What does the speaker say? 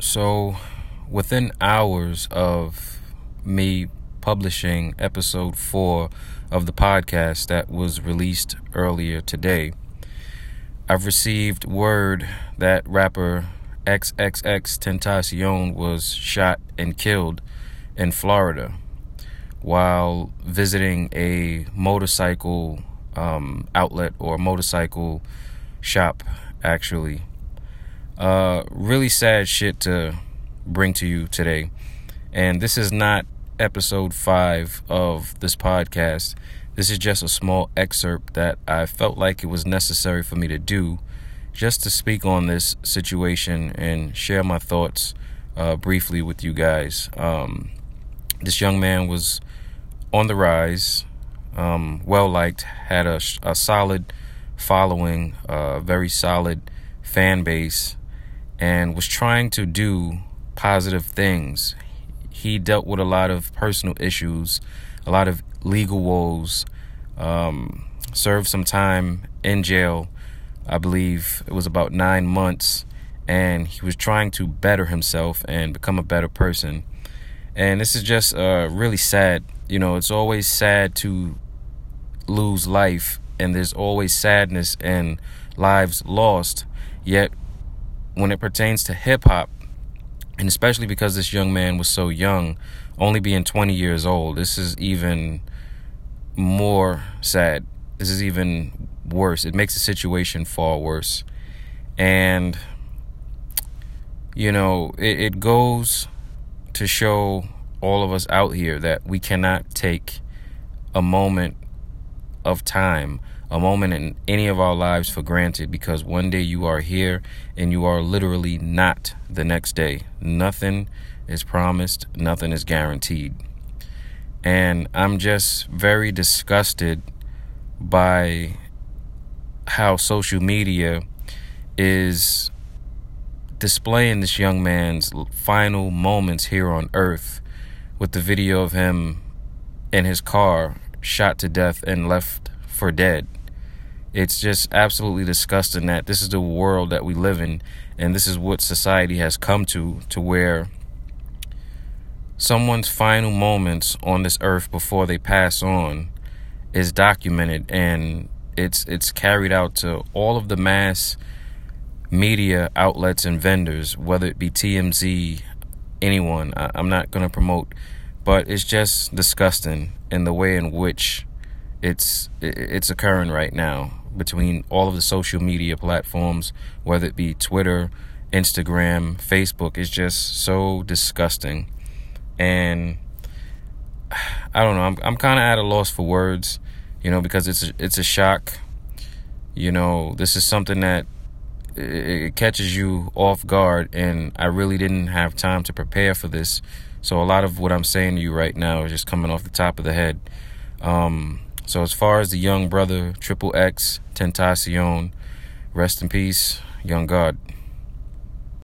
So, within hours of me publishing episode four of the podcast that was released earlier today, I've received word that rapper XXXTentacion was shot and killed in Florida while visiting a motorcycle um, outlet or motorcycle shop, actually. Uh, really sad shit to bring to you today. And this is not episode five of this podcast. This is just a small excerpt that I felt like it was necessary for me to do just to speak on this situation and share my thoughts uh, briefly with you guys. Um, this young man was on the rise, um, well liked, had a, a solid following, a uh, very solid fan base and was trying to do positive things. He dealt with a lot of personal issues, a lot of legal woes, um, served some time in jail. I believe it was about nine months, and he was trying to better himself and become a better person. And this is just uh, really sad. You know, it's always sad to lose life, and there's always sadness and lives lost. Yet when it pertains to hip hop, and especially because this young man was so young, only being 20 years old, this is even more sad. This is even worse. It makes the situation far worse. And, you know, it, it goes to show all of us out here that we cannot take a moment of time a moment in any of our lives for granted because one day you are here and you are literally not the next day. Nothing is promised, nothing is guaranteed. And I'm just very disgusted by how social media is displaying this young man's final moments here on earth with the video of him in his car shot to death and left for dead it's just absolutely disgusting that this is the world that we live in and this is what society has come to to where someone's final moments on this earth before they pass on is documented and it's it's carried out to all of the mass media outlets and vendors whether it be TMZ anyone. I, I'm not going to promote but it's just disgusting in the way in which it's it's occurring right now between all of the social media platforms, whether it be Twitter, Instagram, Facebook, is just so disgusting. And I don't know, I'm I'm kind of at a loss for words, you know, because it's a, it's a shock. You know, this is something that it catches you off guard and I really didn't have time to prepare for this. So a lot of what I'm saying to you right now is just coming off the top of the head. Um, so as far as the young brother, Triple X, Tentacion, rest in peace, young God.